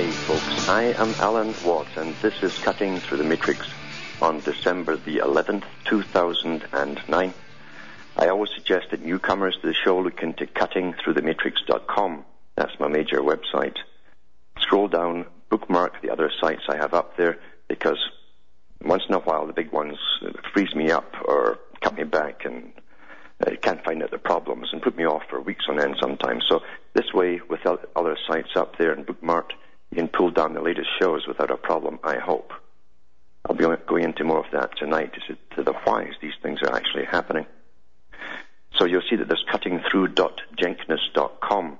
Hi, folks. I am Alan Watt, and this is Cutting Through the Matrix on December the 11th, 2009. I always suggest that newcomers to the show look into cuttingthroughthematrix.com. That's my major website. Scroll down, bookmark the other sites I have up there, because once in a while the big ones freeze me up or cut me back and uh, can't find out the problems and put me off for weeks on end sometimes. So this way, with other sites up there and bookmarked, you can pull down the latest shows without a problem, I hope. I'll be going into more of that tonight to, to the whys these things are actually happening. So you'll see that there's cuttingthrough.jenkness.com.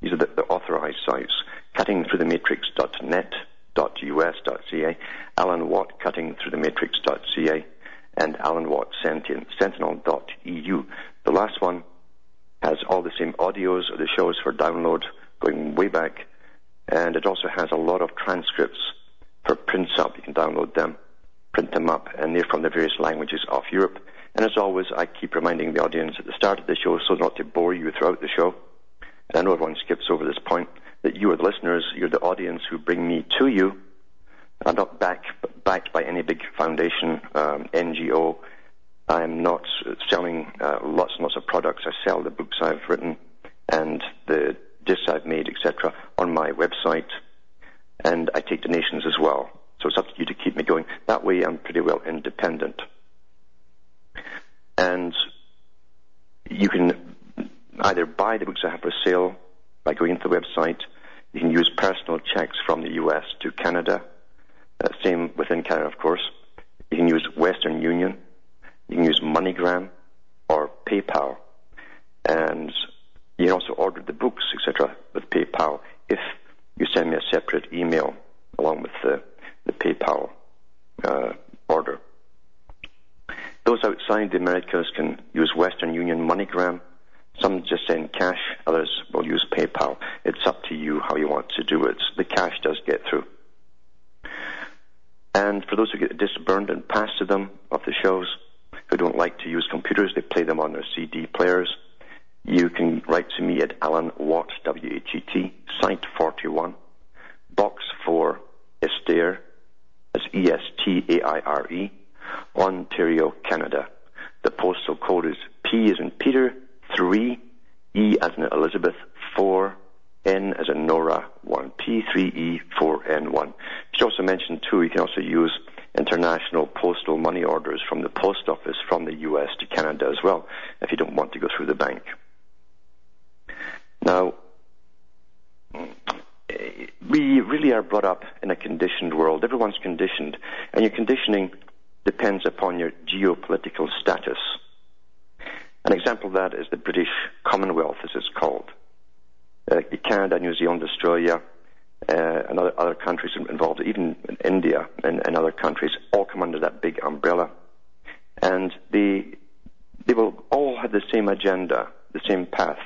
These are the, the authorized sites. Cuttingthroughthematrix.net.us.ca, Alan Watt, cuttingthroughthematrix.ca, and Alan Watt Sentinel, Sentinel.eu. The last one has all the same audios of the shows for download going way back, and it also has a lot of transcripts for prints up. You can download them, print them up, and they're from the various languages of Europe. And as always, I keep reminding the audience at the start of the show, so not to bore you throughout the show, and I know everyone skips over this point, that you are the listeners, you're the audience who bring me to you. I'm not back, backed by any big foundation, um, NGO. I'm not selling uh, lots and lots of products. I sell the books I've written and the discs I've made, etc., on my website, and I take donations as well. So it's up to you to keep me going. That way, I'm pretty well independent. And you can either buy the books I have for sale by going to the website. You can use personal checks from the US to Canada. Uh, same within Canada, of course. You can use Western Union. You can use MoneyGram or PayPal. And you can also order the books, etc., with PayPal if you send me a separate email along with the, the PayPal uh, order. Those outside the Americas can use Western Union MoneyGram. Some just send cash, others will use PayPal. It's up to you how you want to do it. The cash does get through. And for those who get disburned and passed to them of the shows, who don't like to use computers, they play them on their CD players. You can write to me at Alan Watt, W-H-E-T, Site 41, Box 4, Estaire, that's E-S-T-A-I-R-E, Ontario, Canada. The postal code is P as in Peter, 3, E as in Elizabeth, 4, N as in Nora, 1, P3E, 4N1. Should also mention, too, you can also use international postal money orders from the post office from the US to Canada as well, if you don't want to go through the bank. Now, we really are brought up in a conditioned world. Everyone's conditioned, and your conditioning depends upon your geopolitical status. An example of that is the British Commonwealth, as it's called. Uh, Canada, New Zealand, Australia, uh, and other, other countries involved, even in India and, and other countries, all come under that big umbrella. And they, they will all have the same agenda, the same path.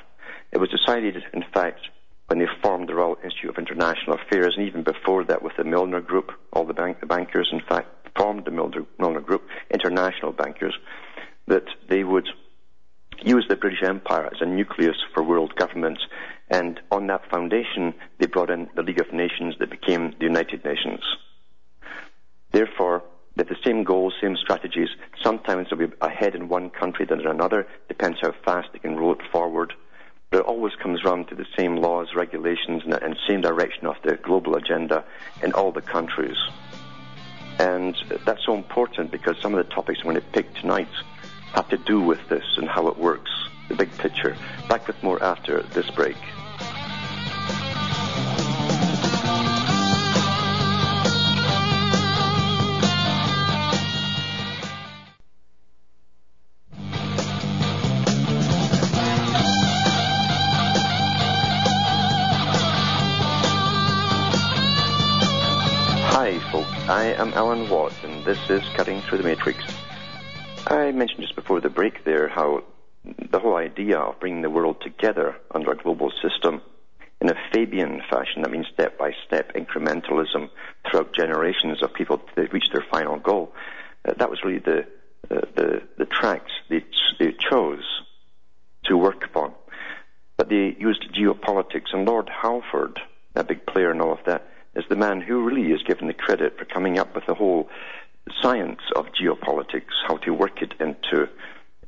It was decided, in fact, when they formed the Royal Institute of International Affairs, and even before that with the Milner Group, all the, bank, the bankers, in fact, formed the Milner, Milner Group, international bankers, that they would use the British Empire as a nucleus for world governments. And on that foundation, they brought in the League of Nations that became the United Nations. Therefore, they have the same goals, same strategies. Sometimes they'll be ahead in one country than in another, depends how fast they can roll it forward. But it always comes round to the same laws, regulations, and, and same direction of the global agenda in all the countries. And that's so important because some of the topics I'm going to pick tonight have to do with this and how it works, the big picture. Back with more after this break. This is Cutting Through the Matrix. I mentioned just before the break there how the whole idea of bringing the world together under a global system in a Fabian fashion, that means step by step incrementalism throughout generations of people to reach their final goal, uh, that was really the, uh, the, the tracks they, they chose to work upon. But they used geopolitics, and Lord Halford, a big player in all of that, is the man who really is given the credit for coming up with the whole science of geopolitics, how to work it into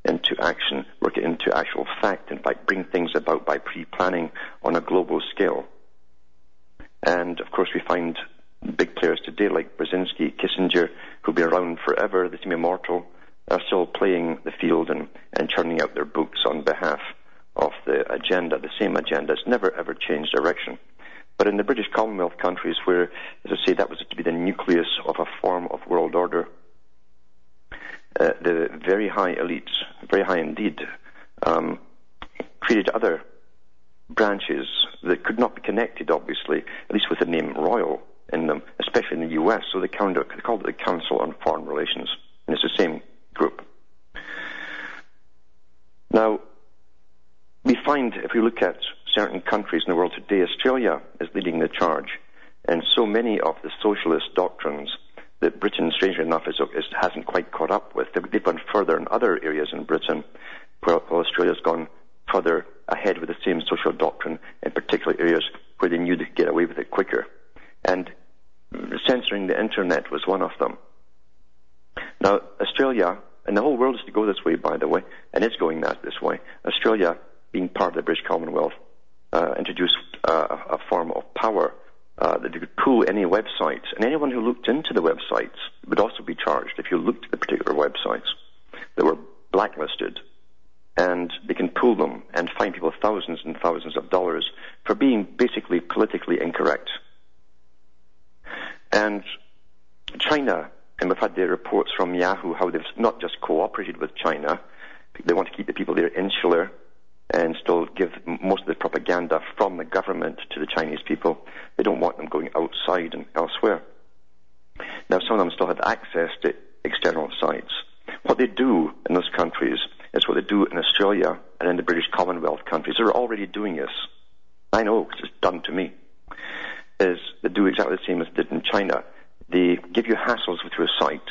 into action, work it into actual fact, in fact, bring things about by pre-planning on a global scale. And of course, we find big players today like Brzezinski, Kissinger, who'll be around forever, they seem immortal, are still playing the field and, and churning out their books on behalf of the agenda, the same agenda. It's never ever changed direction. But in the British Commonwealth countries, where, as I say, that was to be the nucleus of a form of world order, uh, the very high elites, very high indeed, um, created other branches that could not be connected, obviously, at least with the name royal in them, especially in the US. So they, called it, they called it the Council on Foreign Relations, and it's the same group. Now, we find if we look at certain countries in the world today, Australia is leading the charge. And so many of the socialist doctrines that Britain, strangely enough, is, is, hasn't quite caught up with. They've, they've gone further in other areas in Britain, while, while Australia's gone further ahead with the same social doctrine in particular areas where they knew they could get away with it quicker. And censoring the internet was one of them. Now, Australia, and the whole world is to go this way, by the way, and it's going that this way. Australia, being part of the British Commonwealth, uh, introduced uh, a form of power uh, that you could pull any websites, and anyone who looked into the websites would also be charged if you looked at the particular websites that were blacklisted. And they can pull them and fine people thousands and thousands of dollars for being basically politically incorrect. And China, and we've had the reports from Yahoo how they've not just cooperated with China, they want to keep the people there insular and still give most of the propaganda from the government to the Chinese people. They don't want them going outside and elsewhere. Now, some of them still have access to external sites. What they do in those countries is what they do in Australia and in the British Commonwealth countries. They're already doing this. I know because it's done to me. Is they do exactly the same as they did in China. They give you hassles with your site,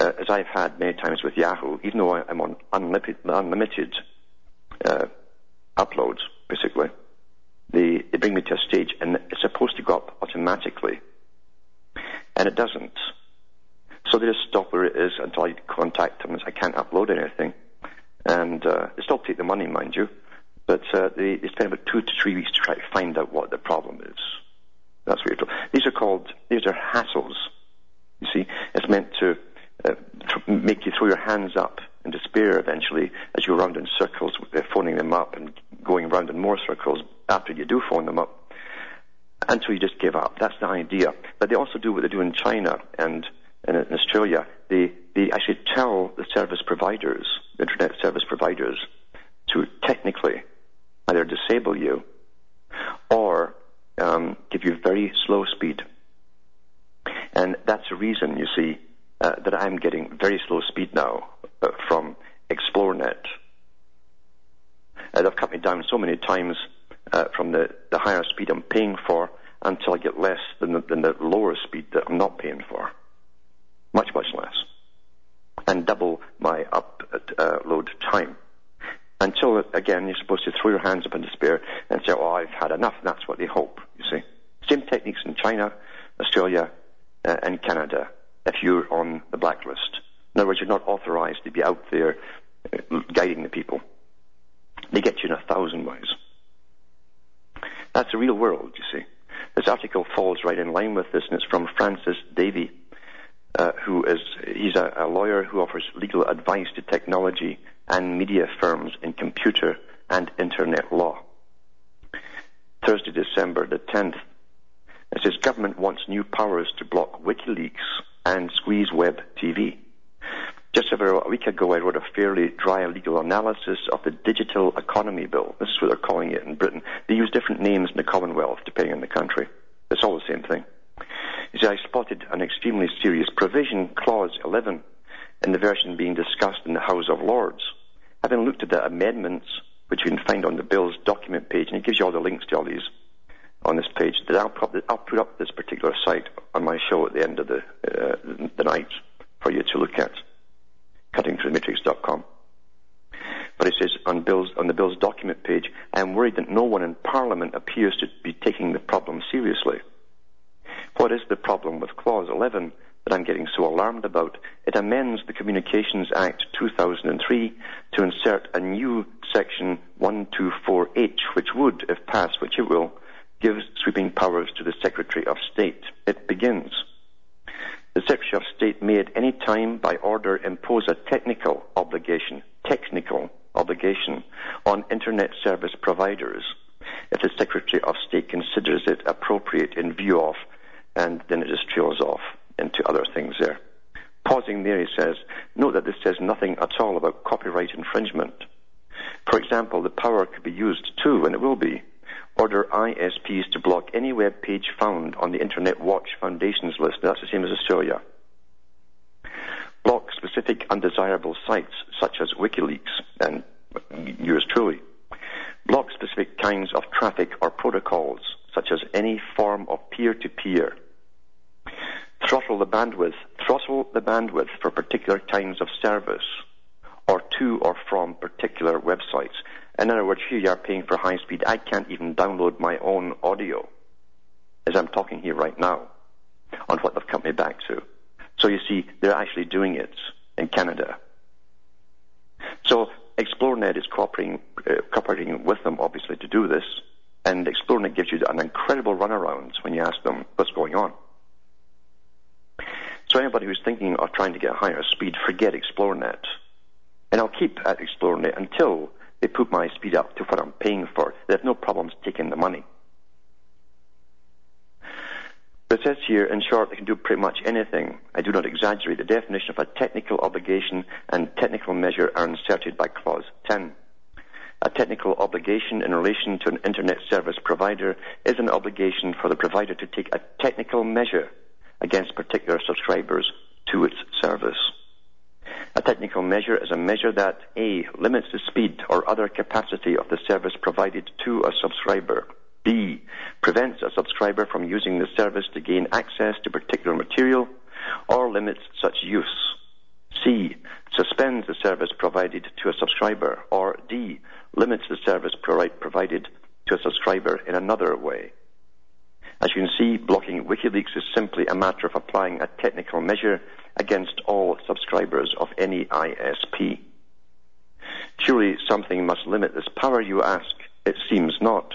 uh, as I've had many times with Yahoo. Even though I'm on unlimited, unlimited uh, uploads, basically. They, they bring me to a stage and it's supposed to go up automatically. And it doesn't. So they just stop where it is until I contact them and I can't upload anything. And uh, they still take the money, mind you. But uh, they, they spend about two to three weeks to try to find out what the problem is. That's what you're told. These are called, these are hassles. You see, it's meant to uh, make you throw your hands up in despair eventually as you go round in circles, phoning them up and going round in more circles after you do phone them up until you just give up. That's the idea. But they also do what they do in China and, and in Australia. They, they actually tell the service providers, internet service providers, to technically either disable you or um, give you very slow speed. And that's the reason, you see, uh, that I'm getting very slow speed now uh, from Xplornet. Uh, they've cut me down so many times uh, from the, the higher speed I'm paying for until I get less than the, than the lower speed that I'm not paying for. Much, much less. And double my upload uh, time. Until, again, you're supposed to throw your hands up in despair and say, oh, I've had enough. And that's what they hope, you see. Same techniques in China, Australia, uh, and Canada if you're on the blacklist. In other words, you're not authorized to be out there uh, guiding the people. They get you in a thousand ways. That's the real world, you see. This article falls right in line with this, and it's from Francis Davey, uh, who is he's a, a lawyer who offers legal advice to technology and media firms in computer and internet law. Thursday, December the 10th. It says government wants new powers to block WikiLeaks and squeeze web TV. Just over a week ago, I wrote a fairly dry legal analysis of the Digital Economy Bill. This is what they're calling it in Britain. They use different names in the Commonwealth depending on the country. It's all the same thing. You see, I spotted an extremely serious provision, Clause 11, in the version being discussed in the House of Lords. Having looked at the amendments, which you can find on the bill's document page, and it gives you all the links to all these on this page, that I'll, I'll put up this particular site on my show at the end of the, uh, the night for you to look at, cuttingthroughthematrix.com. But it says on, Bill's, on the bill's document page, I am worried that no one in Parliament appears to be taking the problem seriously. What is the problem with Clause 11 that I'm getting so alarmed about? It amends the Communications Act 2003 to insert a new section 124H, which would, if passed, which it will, give sweeping powers to the Secretary of State. It begins. The Secretary of State may at any time by order impose a technical obligation, technical obligation on Internet service providers if the Secretary of State considers it appropriate in view of, and then it just trails off into other things there. Pausing there, he says, note that this says nothing at all about copyright infringement. For example, the power could be used too, and it will be, order ISPs to block any web page found on the Internet Watch Foundation's list. That's the same as Australia. Block specific undesirable sites such as WikiLeaks and yours truly. Block specific kinds of traffic or protocols such as any form of peer-to-peer. Throttle the bandwidth. Throttle the bandwidth for particular kinds of service or to or from particular websites. In other words, here you are paying for high speed. I can't even download my own audio as I'm talking here right now on what they've cut me back to. So you see, they're actually doing it in Canada. So Xplornet is cooperating, uh, cooperating with them, obviously, to do this. And Xplornet gives you an incredible runaround when you ask them what's going on. So anybody who's thinking of trying to get higher speed, forget Xplornet. And I'll keep at Xplornet until they put my speed up to what I'm paying for. They have no problems taking the money. But it says here, in short, they can do pretty much anything. I do not exaggerate. The definition of a technical obligation and technical measure are inserted by Clause 10. A technical obligation in relation to an internet service provider is an obligation for the provider to take a technical measure against particular subscribers to its service. A technical measure is a measure that A. limits the speed or other capacity of the service provided to a subscriber. B. prevents a subscriber from using the service to gain access to particular material or limits such use. C. suspends the service provided to a subscriber. Or D. limits the service provided to a subscriber in another way. As you can see, blocking WikiLeaks is simply a matter of applying a technical measure against all subscribers of any ISP. Surely something must limit this power, you ask. It seems not.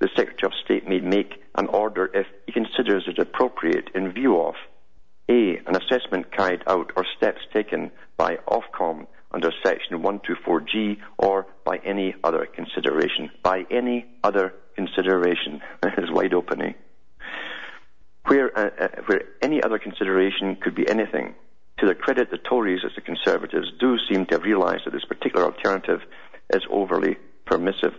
The Secretary of State may make an order if he considers it appropriate in view of A. An assessment carried out or steps taken by Ofcom under Section 124G or by any other consideration. By any other consideration. That is wide open? Where, uh, uh, where any other consideration could be anything. To their credit, the Tories, as the Conservatives, do seem to have realised that this particular alternative is overly permissive.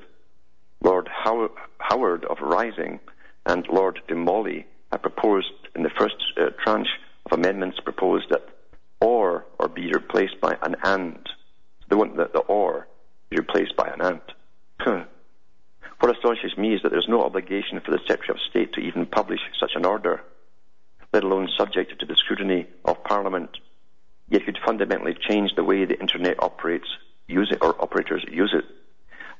Lord How- Howard of Rising and Lord de Mauley have proposed in the first uh, tranche of amendments proposed that or or be replaced by an and. They want that the or be replaced by an and. What astonishes me is that there's no obligation for the Secretary of State to even publish such an order, let alone subject it to the scrutiny of Parliament. Yet could fundamentally change the way the Internet operates, use it, or operators use it.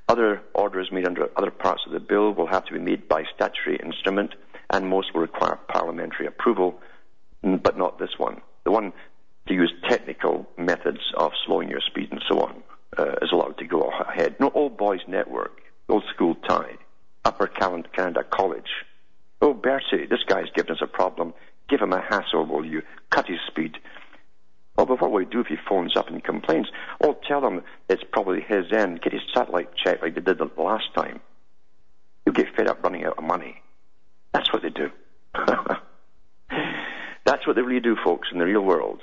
Other orders made under other parts of the bill will have to be made by statutory instrument, and most will require parliamentary approval, but not this one. The one to use technical methods of slowing your speed and so on uh, is allowed to go ahead. No all boys network old school tie, Upper Canada College. Oh, Bertie, this guy's given us a problem. Give him a hassle, will you? Cut his speed. Oh, but what will he do if he phones up and complains? Oh, tell him it's probably his end. Get his satellite checked like they did the last time. You'll get fed up running out of money. That's what they do. that's what they really do, folks, in the real world.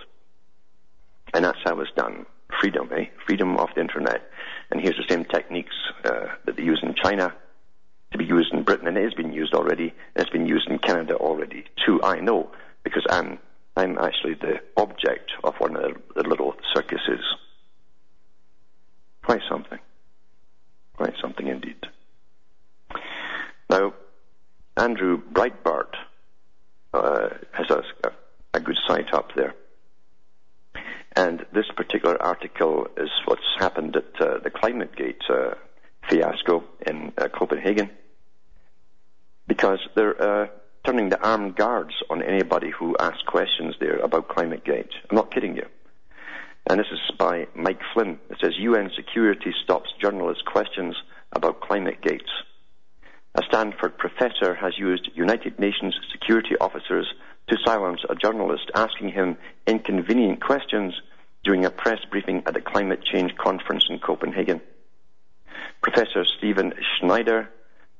And that's how it's done. Freedom, eh? Freedom of the internet. And here's the same techniques uh, that they use in China to be used in Britain, and it has been used already, and it's been used in Canada already too. I know because I'm I'm actually the object of one of the little circuses. Quite something. Quite something indeed. Now, Andrew Breitbart uh, has a, a good site up there. And this particular article is what's happened at uh, the ClimateGate uh, fiasco in uh, Copenhagen. Because they're uh, turning the armed guards on anybody who asks questions there about ClimateGate. I'm not kidding you. And this is by Mike Flynn. It says UN security stops journalists' questions about ClimateGate. A Stanford professor has used United Nations security officers to silence a journalist asking him inconvenient questions during a press briefing at the climate change conference in Copenhagen. Professor Stephen Schneider,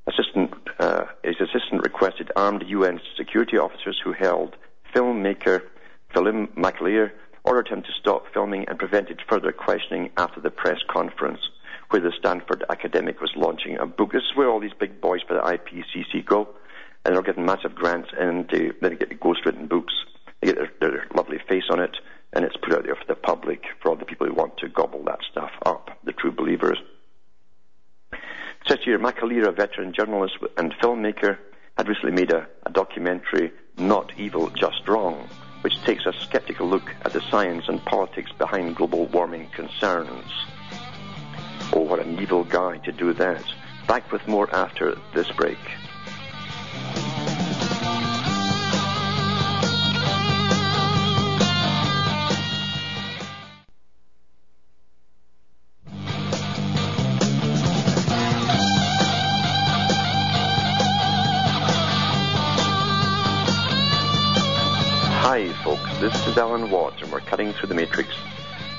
assistant, uh, his assistant requested armed UN security officers who held filmmaker Philip McAleer ordered him to stop filming and prevented further questioning after the press conference where the Stanford academic was launching a book. This is where all these big boys for the IPCC go and they're getting massive grants, and they, then get ghostwritten books. They get their, their lovely face on it, and it's put out there for the public, for all the people who want to gobble that stuff up, the true believers. It says here, McAleer, a veteran journalist and filmmaker, had recently made a, a documentary, Not Evil, Just Wrong, which takes a skeptical look at the science and politics behind global warming concerns. Oh, what an evil guy to do that. Back with more after this break. Hi, folks. This is Alan Watts, and we're cutting through the matrix,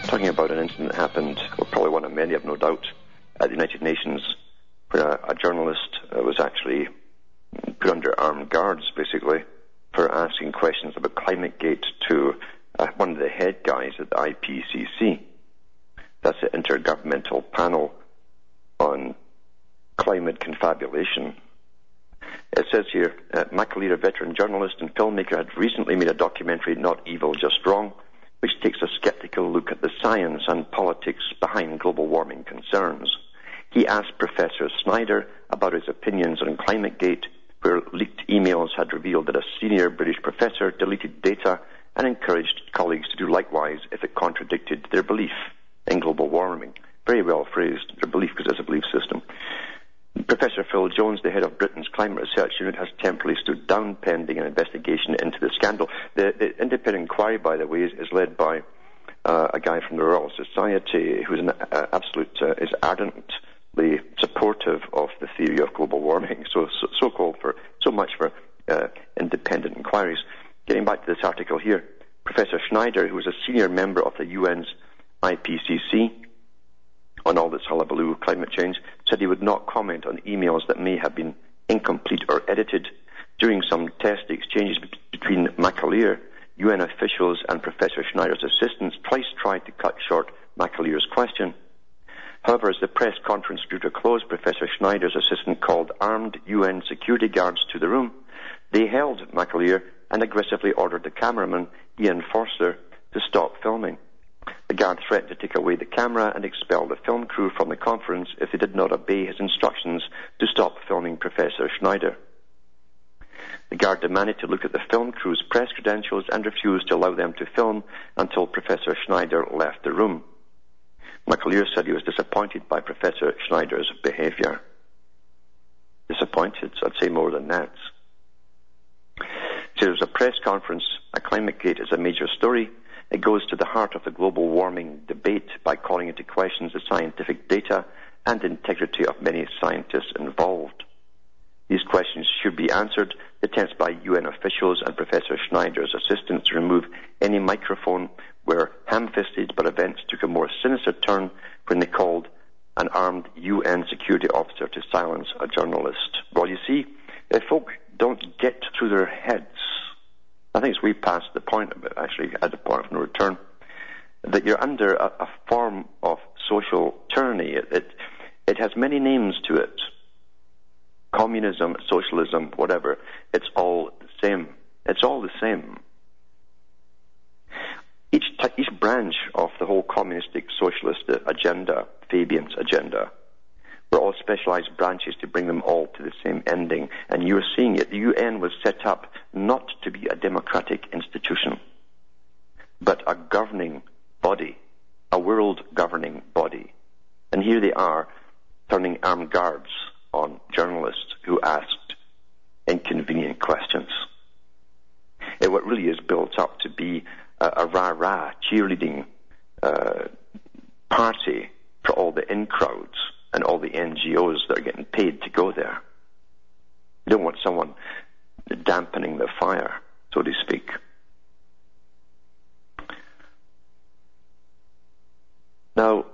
talking about an incident that happened, or probably one of many, I've no doubt, at the United Nations, where a, a journalist uh, was actually put under armed guards, basically, for asking questions about ClimateGate to uh, one of the head guys at the IPCC. That's the Intergovernmental Panel on Climate Confabulation. It says here, uh, McAleer, a veteran journalist and filmmaker, had recently made a documentary, Not Evil, Just Wrong, which takes a skeptical look at the science and politics behind global warming concerns. He asked Professor Schneider about his opinions on ClimateGate where leaked emails had revealed that a senior British professor deleted data and encouraged colleagues to do likewise if it contradicted their belief in global warming. Very well phrased, their belief because it's a belief system. Professor Phil Jones, the head of Britain's Climate Research Unit, has temporarily stood down pending an investigation into the scandal. The, the independent inquiry, by the way, is, is led by uh, a guy from the Royal Society who's an uh, absolute, uh, is ardent supportive of the theory of global warming. So, so, called for so much for uh, independent inquiries. Getting back to this article here, Professor Schneider, who is a senior member of the UN's IPCC on all this hullabaloo of climate change, said he would not comment on emails that may have been incomplete or edited. During some test exchanges between McAleer, UN officials, and Professor Schneider's assistants twice tried to cut short McAleer's question. However, as the press conference drew to a close, Professor Schneider's assistant called armed UN security guards to the room. They held McAleer and aggressively ordered the cameraman, Ian Forster, to stop filming. The guard threatened to take away the camera and expel the film crew from the conference if they did not obey his instructions to stop filming Professor Schneider. The guard demanded to look at the film crew's press credentials and refused to allow them to film until Professor Schneider left the room. McAleer said he was disappointed by Professor Schneider's behaviour. Disappointed, I'd say more than that. So there was a press conference, a ClimateGate is a major story. It goes to the heart of the global warming debate by calling into question the scientific data and integrity of many scientists involved. These questions should be answered. Attempts by UN officials and Professor Schneider's assistants to remove any microphone were ham-fisted, but events took a more sinister turn when they called an armed UN security officer to silence a journalist. Well, you see, if folk don't get through their heads, I think it's way past the point, of it, actually, at the point of no return, that you're under a, a form of social tyranny. It, it, it has many names to it. communism, socialism, whatever, it's all the same. It's all the same. Each, each branch of the whole communistic socialist agenda, Fabian's agenda, were all specialized branches to bring them all to the same ending. And you're seeing it. The UN was set up not to be a democratic institution, but a governing body, a world governing body. And here they are turning armed guards on journalists who asked inconvenient questions. It what really is built up to be a, a rah-rah cheerleading uh, party for all the in crowds and all the NGOs that are getting paid to go there. You don't want someone dampening the fire, so to speak. Now,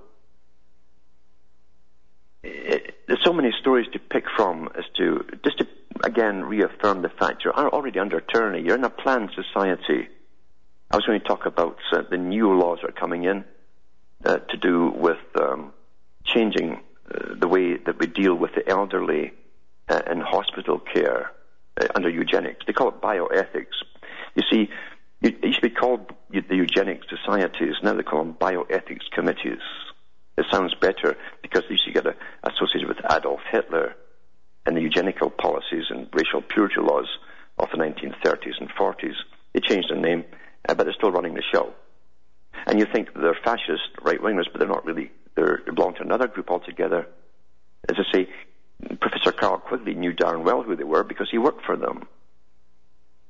it, there's so many stories to pick from as to just to again reaffirm the fact you're already under tyranny. You're in a planned society. I was going to talk about uh, the new laws that are coming in uh, to do with um, changing uh, the way that we deal with the elderly uh, in hospital care uh, under eugenics. They call it bioethics. You see, it used to be called the eugenics societies. Now they call them bioethics committees. It sounds better because they used to get a, associated with Adolf Hitler and the eugenical policies and racial purity laws of the 1930s and 40s. They changed the name, uh, but they're still running the show. And you think they're fascist right wingers, but they're not really. They're, they belong to another group altogether. As I say, Professor Carroll Quigley knew darn well who they were because he worked for them.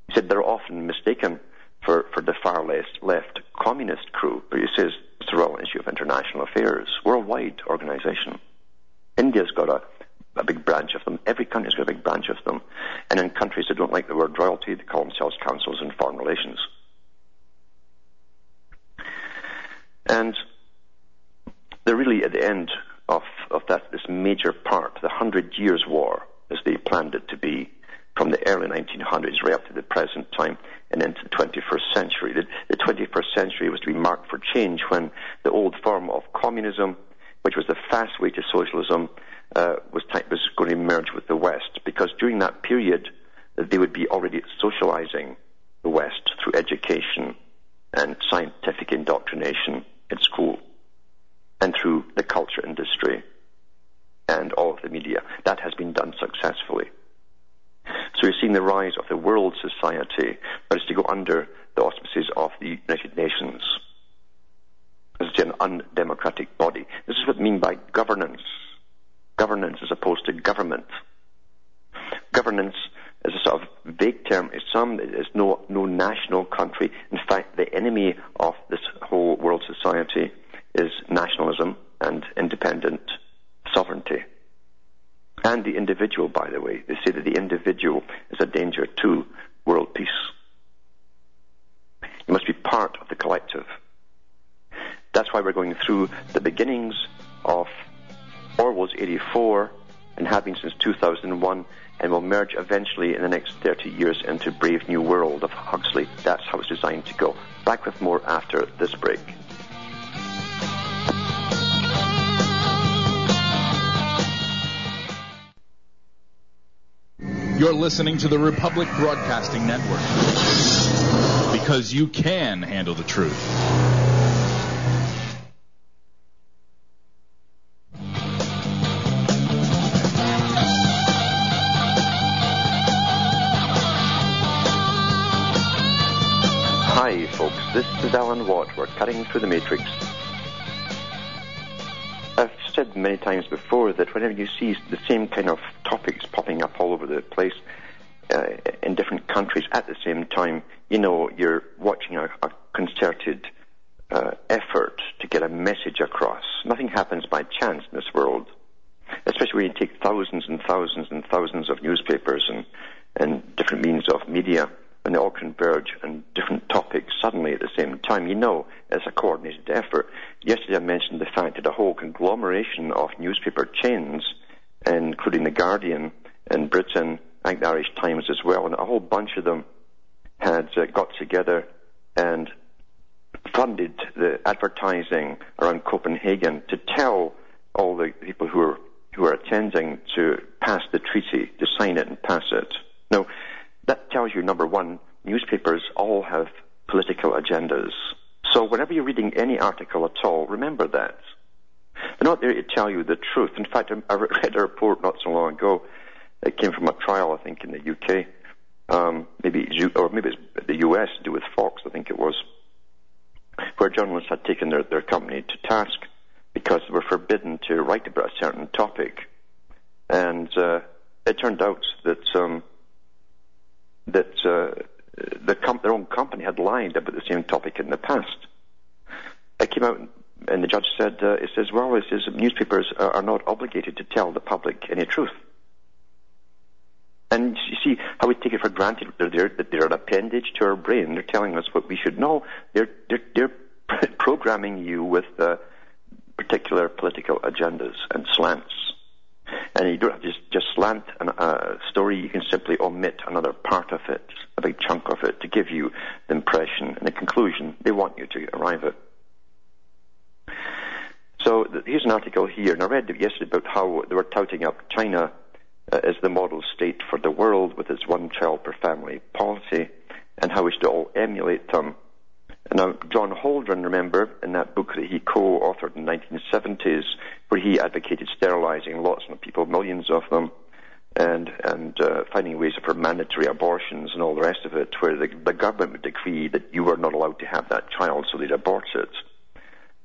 He said they're often mistaken for, for the far left, left communist crew, but he says it's the Royal Institute of International Affairs, worldwide organization. India's got a, a big branch of them. Every country's got a big branch of them. And in countries that don't like the word royalty, they call themselves councils in foreign relations. And they're really at the end of, of that, this major part, the Hundred Years' War, as they planned it to be, from the early 1900s right up to the present time and into the 21st century. The, the 21st century was to be marked for change when the old form of communism, which was the fast way to socialism, uh, was, was going to merge with the West. Because during that period, they would be already socializing the West through education and scientific indoctrination at school and through the culture industry and all of the media. That has been done successfully. So we're seeing the rise of the world society, but it's to go under the auspices of the United Nations. It's an undemocratic body. This is what I mean by governance. Governance as opposed to government. Governance is a sort of vague term. It's some, It's no, no national country. In fact, the enemy of this whole world society is nationalism and independent sovereignty. And the individual, by the way. They say that the individual is a danger to world peace. You must be part of the collective. That's why we're going through the beginnings of Orwell's 84 and have been since 2001 and will merge eventually in the next 30 years into Brave New World of Huxley. That's how it's designed to go. Back with more after this break. You're listening to the Republic Broadcasting Network because you can handle the truth. Cutting through the matrix. I've said many times before that whenever you see the same kind of topics popping up all over the place uh, in different countries at the same time, you know you're watching a, a concerted uh, effort to get a message across. Nothing happens by chance in this world, especially when you take thousands and thousands and thousands of newspapers and, and different means of media and they all converge on different topics suddenly at the same time. You know it's a coordinated effort. Yesterday I mentioned the fact that a whole conglomeration of newspaper chains, including The Guardian in Britain, I think the Irish Times as well, and a whole bunch of them had uh, got together and funded the advertising around Copenhagen to tell all the people who are who are attending to pass the treaty to sign it and pass it. Now, that tells you, number one, newspapers all have political agendas. So whenever you're reading any article at all, remember that. They're not there to tell you the truth. In fact, I read a report not so long ago. It came from a trial, I think, in the UK, um, maybe or maybe it's the US to do with Fox, I think it was, where journalists had taken their, their company to task because they were forbidden to write about a certain topic, and uh, it turned out that um, that uh, the com- their own company had lied about the same topic in the past. It came out, and the judge said, uh, "It says, well, it says newspapers are, are not obligated to tell the public any truth." And you see how we take it for granted they're, they're, that they're an appendage to our brain. They're telling us what we should know. They're, they're, they're programming you with uh, particular political agendas and slants. And you don't have to just, just slant a story, you can simply omit another part of it, a big chunk of it, to give you the impression and the conclusion they want you to arrive at. So here's an article here, and I read yesterday about how they were touting up China uh, as the model state for the world with its one child per family policy, and how we should all emulate them. Now, John Holdren, remember, in that book that he co-authored in the 1970s, where he advocated sterilizing lots of people, millions of them, and and uh, finding ways for mandatory abortions and all the rest of it, where the, the government would decree that you were not allowed to have that child, so they'd abort it.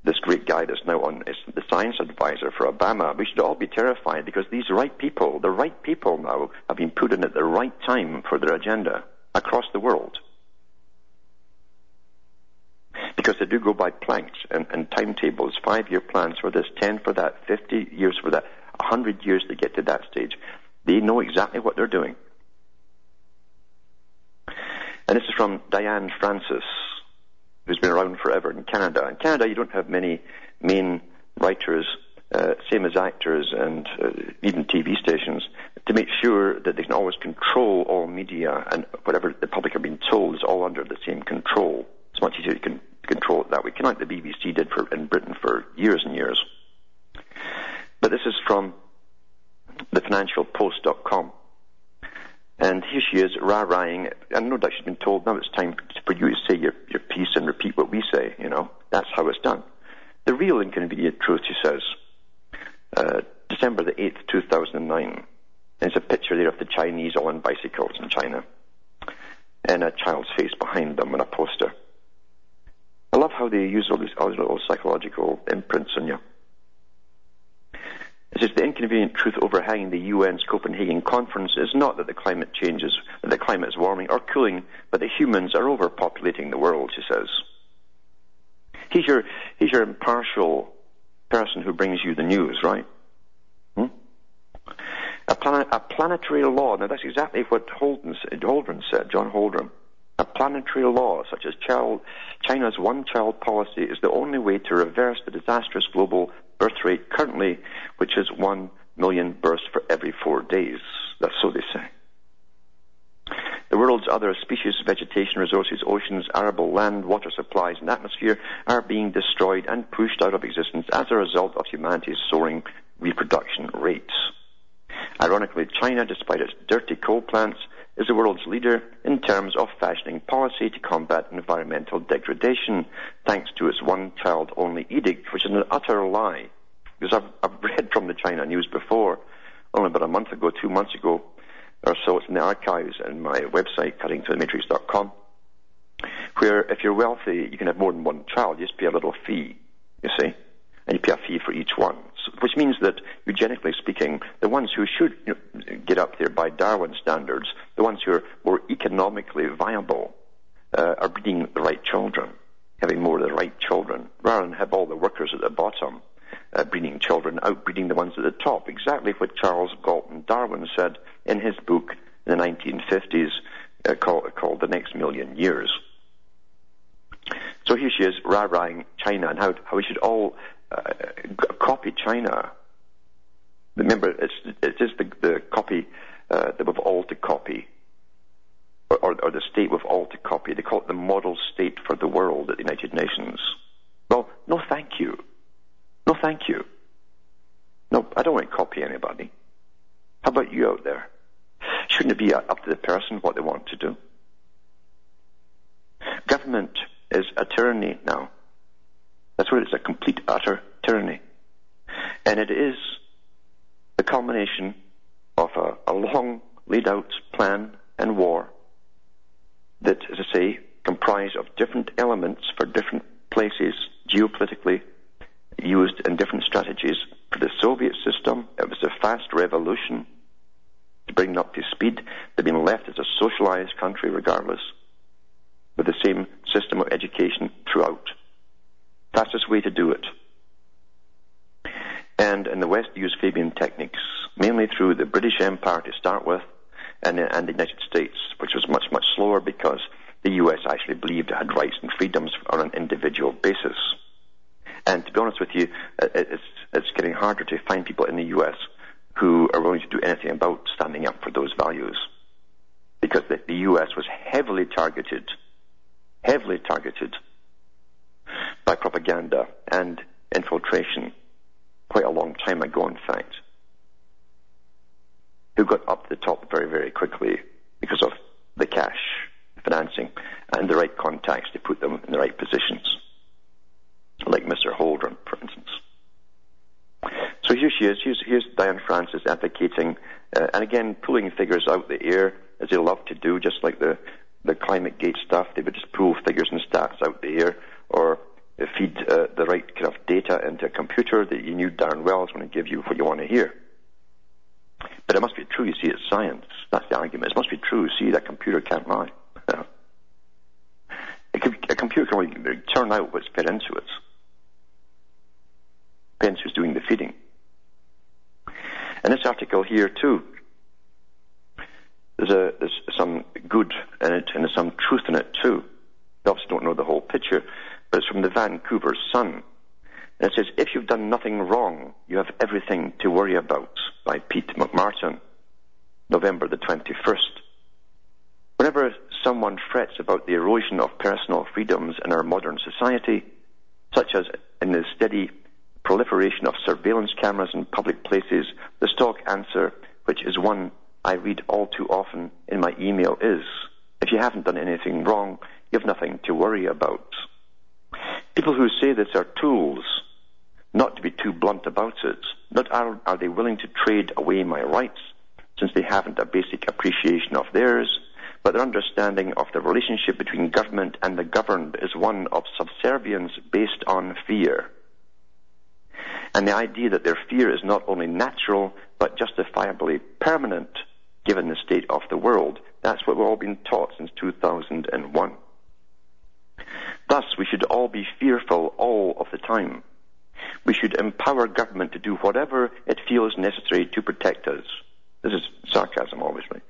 This great guy that's now on is the science advisor for Obama. We should all be terrified because these right people, the right people now, have been put in at the right time for their agenda across the world because they do go by planks and, and timetables, five-year plans for this, 10 for that, 50 years for that, 100 years to get to that stage. They know exactly what they're doing. And this is from Diane Francis, who's been around forever in Canada. In Canada, you don't have many main writers, uh, same as actors and uh, even TV stations, to make sure that they can always control all media and whatever the public are being told is all under the same control. It's much easier to control it that way, kind of like the BBC did for, in Britain for years and years. But this is from thefinancialpost.com. And here she is, rah-rahing. And no doubt she's been told, now it's time for you to say your, your piece and repeat what we say, you know. That's how it's done. The real inconvenient truth, she says, uh, December the 8th, 2009. And it's a picture there of the Chinese all on bicycles in China. And a child's face behind them on a poster. I love how they use all these, all these little psychological imprints on you. It says the inconvenient truth overhanging the UN's Copenhagen conference is not that the climate changes, that the climate is warming or cooling, but that humans are overpopulating the world, she says. He's your, he's your impartial person who brings you the news, right? Hmm? A, plan- a planetary law, now that's exactly what Holden, Holdren said, John Holdren. A planetary law, such as China's one-child policy, is the only way to reverse the disastrous global birth rate currently, which is one million births for every four days. That's so they say. The world's other species, vegetation, resources, oceans, arable land, water supplies, and atmosphere are being destroyed and pushed out of existence as a result of humanity's soaring reproduction rates. Ironically, China, despite its dirty coal plants, is the world's leader in terms of fashioning policy to combat environmental degradation, thanks to its one-child only edict, which is an utter lie. Because I've, I've read from the China news before, only about a month ago, two months ago, or so. It's in the archives in my website, cuttingthroughthematrix.com, where if you're wealthy, you can have more than one child. You just pay a little fee, you see, and you pay a fee for each one which means that, eugenically speaking, the ones who should you know, get up there by Darwin standards, the ones who are more economically viable, uh, are breeding the right children, having more of the right children, rather than have all the workers at the bottom uh, breeding children, outbreeding the ones at the top. Exactly what Charles Galton Darwin said in his book in the 1950s uh, called, called The Next Million Years. So here she is, rah-rahing China and how, how we should all uh, copy China. Remember, it's, it is just the, the copy uh, that we've all to copy, or, or, or the state we've all to copy. They call it the model state for the world at the United Nations. Well, no thank you. No thank you. No, I don't want to copy anybody. How about you out there? Shouldn't it be up to the person what they want to do? Government is a tyranny now. That's where it is, a complete, utter tyranny. And it is the culmination of a, a long laid out plan and war that, as I say, comprise of different elements for different places geopolitically used in different strategies. For the Soviet system, it was a fast revolution to bring them up to speed. They've been left as a socialized country regardless, with the same system of education throughout. Fastest way to do it. And in the West, they use Fabian techniques, mainly through the British Empire to start with, and, and the United States, which was much, much slower because the US actually believed it had rights and freedoms on an individual basis. And to be honest with you, it's, it's getting harder to find people in the US who are willing to do anything about standing up for those values. Because the, the US was heavily targeted, heavily targeted by propaganda and infiltration quite a long time ago, in fact, who got up to the top very, very quickly because of the cash, financing, and the right contacts to put them in the right positions, like Mr. Holdren, for instance. So here she is. Here's, here's Diane Francis advocating, uh, and again, pulling figures out the air, as they love to do, just like the, the climate gate stuff. They would just pull figures and stats out the air, or feed uh, the right kind of data into a computer that you knew darn well is going to give you what you want to hear. But it must be true, you see, it's science. That's the argument. It must be true, you see, that computer can't lie. a, computer can only turn out what's fed into it. Pence who's doing the feeding. And this article here, too, there's, a, there's some good in it and there's some truth in it, too. You obviously don't know the whole picture, but it's from the Vancouver Sun. And it says, If you've done nothing wrong, you have everything to worry about, by Pete McMartin, November the 21st. Whenever someone frets about the erosion of personal freedoms in our modern society, such as in the steady proliferation of surveillance cameras in public places, the stock answer, which is one I read all too often in my email, is if you haven't done anything wrong, you have nothing to worry about. People who say this are tools, not to be too blunt about it. Not are, are they willing to trade away my rights, since they haven't a basic appreciation of theirs, but their understanding of the relationship between government and the governed is one of subservience based on fear. And the idea that their fear is not only natural, but justifiably permanent, given the state of the world, that's what we've all been taught since 2001. Thus, we should all be fearful all of the time. We should empower government to do whatever it feels necessary to protect us. This is sarcasm, obviously.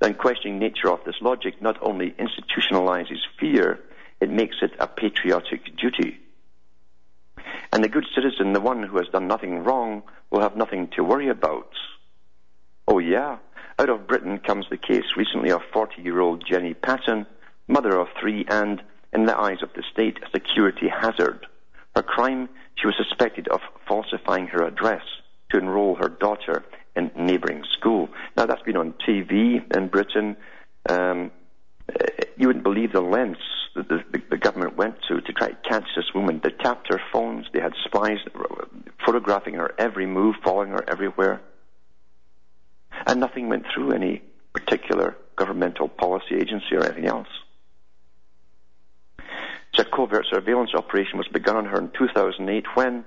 The unquestioning nature of this logic not only institutionalizes fear, it makes it a patriotic duty. And the good citizen, the one who has done nothing wrong, will have nothing to worry about. Oh yeah, out of Britain comes the case recently of 40-year-old Jenny Paton, mother of three and in the eyes of the state, a security hazard. Her crime, she was suspected of falsifying her address to enroll her daughter in neighbouring school. Now that's been on TV in Britain. Um, you wouldn't believe the lengths that the, the, the, government went to to try to catch this woman. They tapped her phones. They had spies photographing her every move, following her everywhere. And nothing went through any particular governmental policy agency or anything else. A covert surveillance operation was begun on her in 2008 when,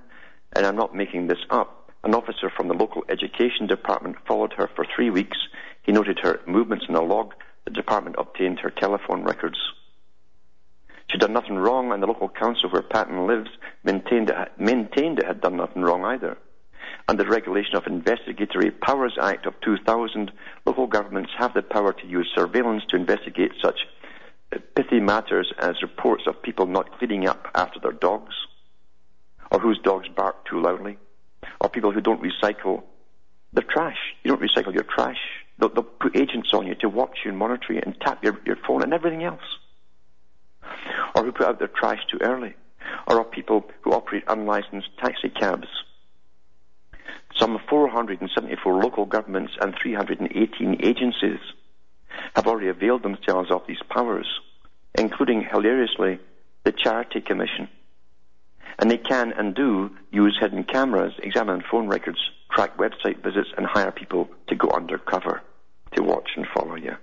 and I'm not making this up, an officer from the local education department followed her for three weeks. He noted her movements in a log. The department obtained her telephone records. She'd done nothing wrong, and the local council where Paton lives maintained it, maintained it had done nothing wrong either. Under the Regulation of Investigatory Powers Act of 2000, local governments have the power to use surveillance to investigate such pithy matters as reports of people not cleaning up after their dogs, or whose dogs bark too loudly, or people who don't recycle their trash. You don't recycle your trash. They'll, they'll put agents on you to watch you and monitor you and tap your, your phone and everything else. Or who put out their trash too early. Or of people who operate unlicensed taxi cabs. Some Some 474 local governments and 318 agencies have already availed themselves of these powers, including, hilariously, the Charity Commission. And they can and do use hidden cameras, examine phone records, track website visits, and hire people to go undercover to watch and follow you.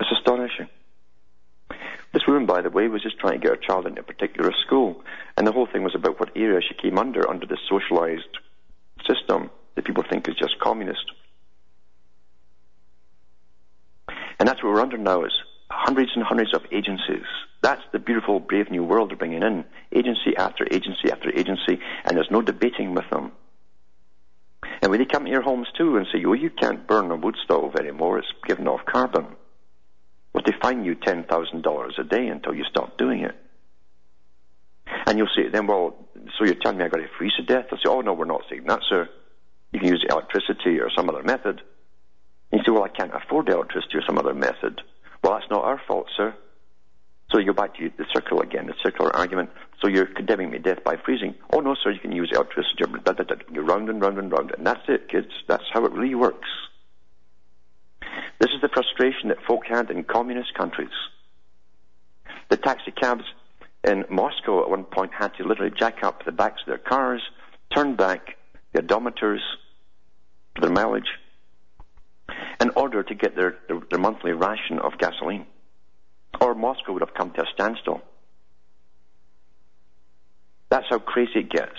It's astonishing. This woman, by the way, was just trying to get her child into a particular school, and the whole thing was about what area she came under, under this socialized system that people think is just communist. And that's what we're under now is hundreds and hundreds of agencies. That's the beautiful, brave new world they're bringing in. Agency after agency after agency, and there's no debating with them. And when they come to your homes too and say, oh, you can't burn a wood stove anymore, it's giving off carbon. Well, they fine you $10,000 a day until you stop doing it. And you'll say then, well, so you're telling me I've got to freeze to death? They'll say, oh, no, we're not saying that, sir. You can use electricity or some other method. And you say, well, I can't afford electricity or some other method. Well, that's not our fault, sir. So you go back to the circle again, the circular argument. So you're condemning me to death by freezing. Oh, no, sir, you can use electricity. You're round and round and round. And that's it, kids. That's how it really works. This is the frustration that folk had in communist countries. The taxi cabs in Moscow at one point had to literally jack up the backs of their cars, turn back the odometers for their mileage, order to get their, their, their monthly ration of gasoline. Or Moscow would have come to a standstill. That's how crazy it gets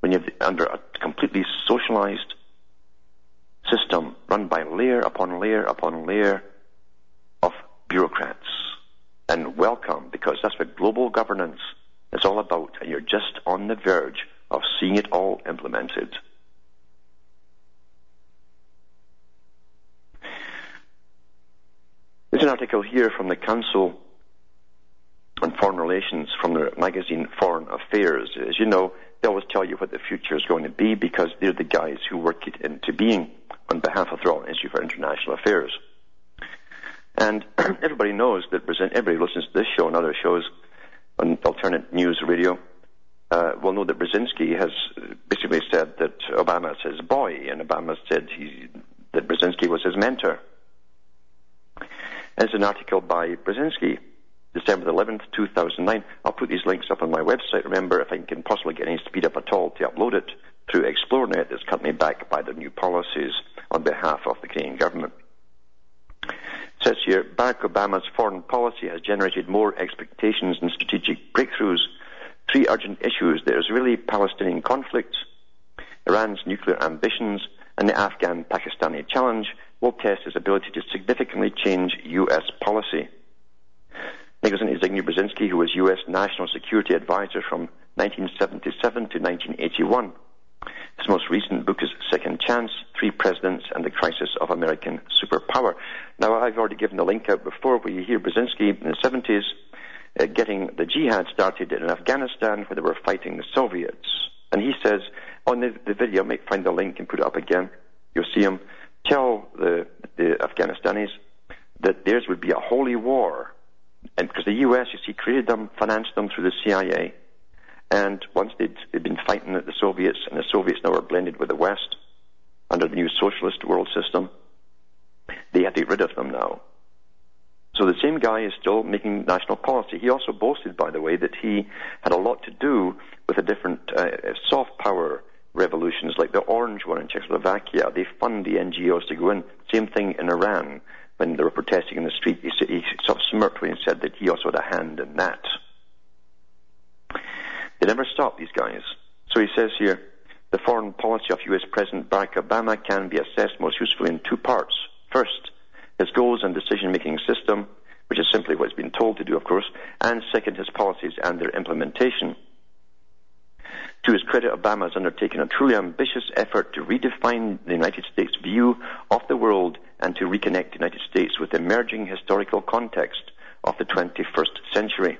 when you're under a completely socialized system run by layer upon layer upon layer of bureaucrats. And welcome, because that's what global governance is all about, and you're just on the verge of seeing it all implemented. There's an article here from the Council on Foreign Relations from the magazine Foreign Affairs. As you know, they always tell you what the future is going to be because they're the guys who work it into being on behalf of the Royal Institute for International Affairs. And everybody knows that everybody listens to this show and other shows on alternate news radio uh, will know that Brzezinski has basically said that Obama is his boy, and Obama said he, that Brzezinski was his mentor. It's an article by Brzezinski, December 11th, 2009. I'll put these links up on my website. Remember, if I can possibly get any speed up at all to upload it through Xplornet, that's currently backed by the new policies on behalf of the Canadian government. It says here, Barack Obama's foreign policy has generated more expectations and strategic breakthroughs. Three urgent issues the Israeli Palestinian conflict, Iran's nuclear ambitions, and the Afghan Pakistani challenge will test his ability to significantly change U.S. policy. Nicholson is Zbigniew Brzezinski, who was U.S. National Security Advisor from 1977 to 1981. His most recent book is Second Chance Three Presidents and the Crisis of American Superpower. Now, I've already given the link out before where you hear Brzezinski in the 70s uh, getting the jihad started in Afghanistan where they were fighting the Soviets. And he says, on the, the video, I might find the link and put it up again. You'll see him tell the, the Afghanistanis that theirs would be a holy war. And because the US, you see, created them, financed them through the CIA. And once they'd, they'd been fighting the Soviets, and the Soviets now were blended with the West under the new socialist world system, they had to get rid of them now. So the same guy is still making national policy. He also boasted, by the way, that he had a lot to do with the different uh, soft power revolutions, like the orange one in Czechoslovakia. They fund the NGOs to go in. Same thing in Iran when they were protesting in the street. He, he sort of smirked when he said that he also had a hand in that. They never stop, these guys. So he says here, the foreign policy of U.S. President Barack Obama can be assessed most usefully in two parts. First, his goals and decision-making system, which is simply what he's been told to do, of course, and second, his policies and their implementation. To his credit, Obama has undertaken a truly ambitious effort to redefine the United States' view of the world and to reconnect the United States with the emerging historical context of the 21st century.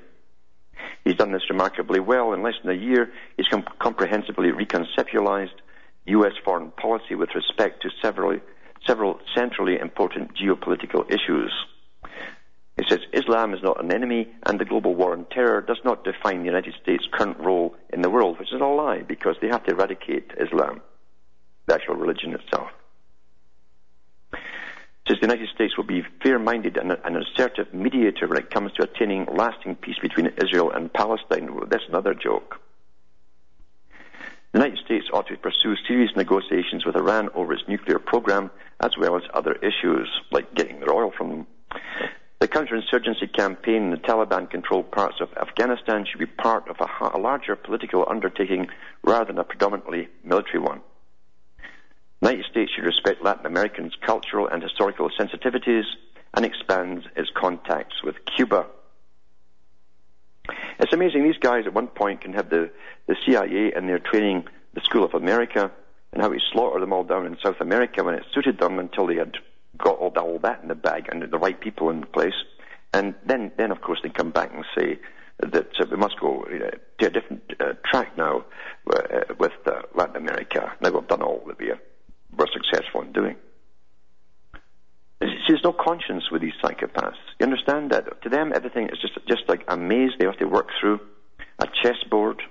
He's done this remarkably well. In less than a year, he's com- comprehensively reconceptualized U.S. foreign policy with respect to several, several centrally important geopolitical issues. He says Islam is not an enemy, and the global war on terror does not define the United States' current role in the world, which is a lie because they have to eradicate Islam, the actual religion itself. It says the United States will be fair-minded and an assertive mediator when it comes to attaining lasting peace between Israel and Palestine. That's another joke. The United States ought to pursue serious negotiations with Iran over its nuclear program, as well as other issues, like getting their oil from them. The counterinsurgency campaign in the Taliban controlled parts of Afghanistan should be part of a, a larger political undertaking rather than a predominantly military one. The United States should respect Latin Americans' cultural and historical sensitivities and expand its contacts with Cuba. It's amazing these guys at one point can have the, the CIA and they're training the School of America and how we slaughter them all down in South America when it suited them until they had got all, all that in the bag and the right people in place. And then, then of course, they come back and say that uh, we must go uh, to a different uh, track now uh, with uh, Latin America. Now we've done all that we were successful in doing. There's no conscience with these psychopaths. You understand that? To them, everything is just just like a maze they have to work through, a chessboard,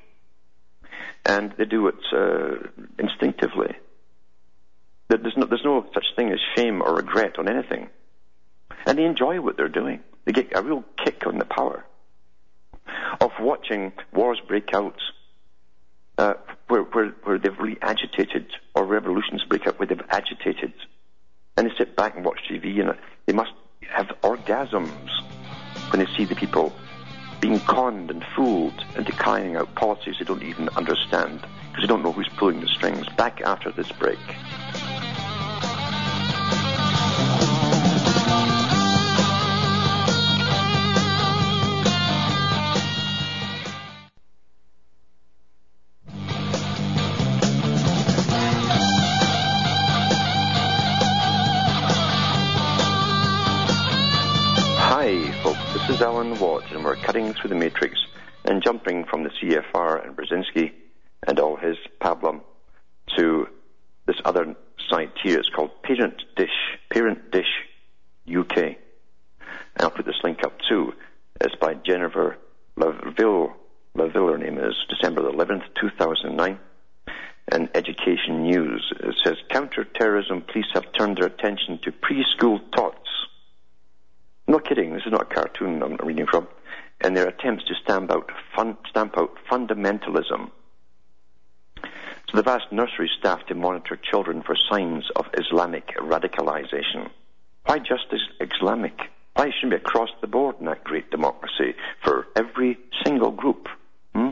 and they do it uh, instinctively. There's no, there's no such thing as shame or regret on anything. And they enjoy what they're doing. They get a real kick on the power of watching wars break out uh, where, where, where they've really agitated, or revolutions break out where they've agitated. And they sit back and watch TV and they must have orgasms when they see the people being conned and fooled into carrying out policies they don't even understand because you don't know who's pulling the strings. Back after this break. Hi, folks, this is Alan Watt, and we're cutting through the matrix and jumping from the CFR and Brzezinski and all his pablum to this other site here. It's called Parent Dish, Parent Dish UK. And I'll put this link up too. It's by Jennifer Laville. Laville, her name is, December the 11th, 2009. And Education News. It says counter-terrorism police have turned their attention to preschool tots no kidding, this is not a cartoon I'm reading from. And their attempts to stamp out, fun, stamp out fundamentalism. They've asked nursery staff to monitor children for signs of Islamic radicalization. Why just Islamic? Why shouldn't be across the board in that great democracy for every single group? Hmm?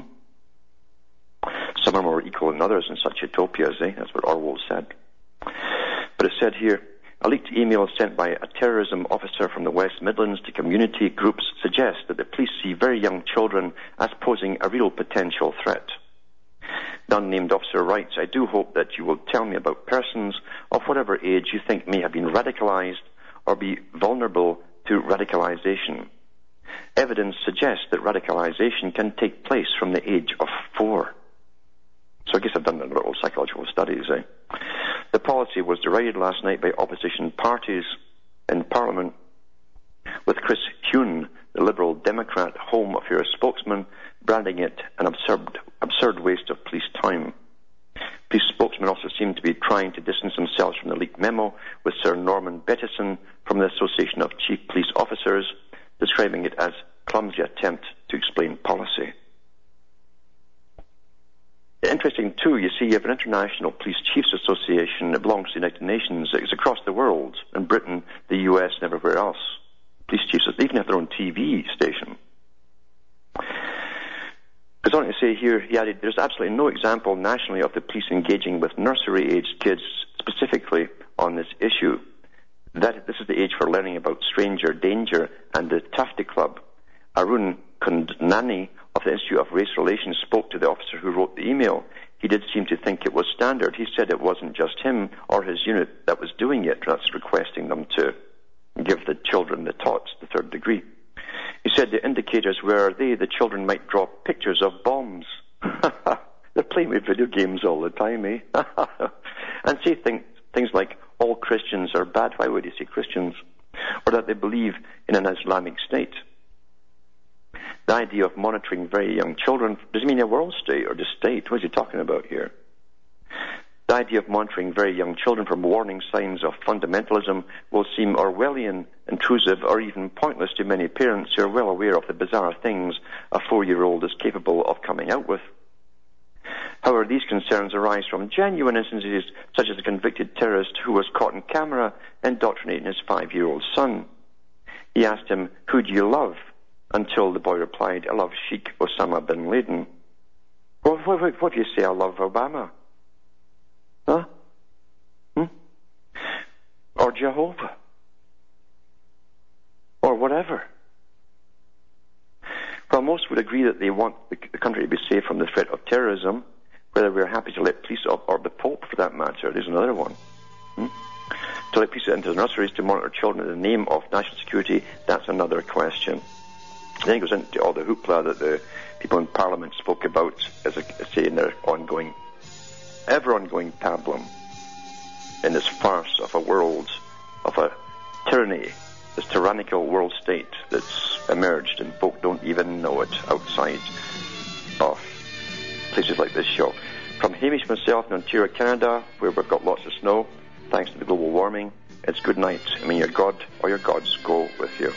Some are more equal than others in such utopias, eh? That's what Orwell said. But it said here, a leaked email sent by a terrorism officer from the West Midlands to community groups suggests that the police see very young children as posing a real potential threat. Unnamed officer writes, I do hope that you will tell me about persons of whatever age you think may have been radicalized or be vulnerable to radicalization. Evidence suggests that radicalization can take place from the age of four. So I guess I've done a little psychological studies, eh? The policy was derided last night by opposition parties in Parliament, with Chris Huhne, the Liberal Democrat Home Affairs spokesman, branding it an absurd, absurd waste of police time. Police spokesmen also seem to be trying to distance themselves from the leaked memo, with Sir Norman Bettison from the Association of Chief Police Officers describing it as clumsy attempt to explain policy. Interesting too, you see, you have an international police chiefs association that belongs to the United Nations. It's across the world, in Britain, the US, and everywhere else. Police chiefs, even have their own TV station. Goes on to say here, he added, there's absolutely no example nationally of the police engaging with nursery-aged kids specifically on this issue. That this is the age for learning about stranger danger, and the Tufty Club, Arun Kundnani of the Institute of Race Relations spoke to the officer who wrote the email. He did seem to think it was standard. He said it wasn't just him or his unit that was doing it, that's requesting them to give the children the tots, the third degree. He said the indicators were they, the children might draw pictures of bombs. They're playing with video games all the time, eh? and say things, things like, all Christians are bad. Why would you say Christians? Or that they believe in an Islamic state. The idea of monitoring very young children, does it mean a world state or the state? What is he talking about here? The idea of monitoring very young children for warning signs of fundamentalism will seem Orwellian, intrusive, or even pointless to many parents who are well aware of the bizarre things a four-year-old is capable of coming out with. However, these concerns arise from genuine instances such as a convicted terrorist who was caught on camera indoctrinating his five-year-old son. He asked him, who do you love? Until the boy replied, I love Sheikh Osama bin Laden. What, what, what do you say, I love Obama? Huh? Hmm? Or Jehovah? Or whatever. While most would agree that they want the country to be safe from the threat of terrorism, whether we're happy to let police up, or the Pope for that matter, there's another one. Hmm? To let police the nurseries to monitor children in the name of national security, that's another question. Then it goes into all the hoopla that the people in Parliament spoke about, as I say, in their ongoing, ever ongoing pablum in this farce of a world, of a tyranny, this tyrannical world state that's emerged and folk don't even know it outside of places like this show. From Hamish myself in Ontario, Canada, where we've got lots of snow, thanks to the global warming, it's good night. I mean, your God or your gods go with you.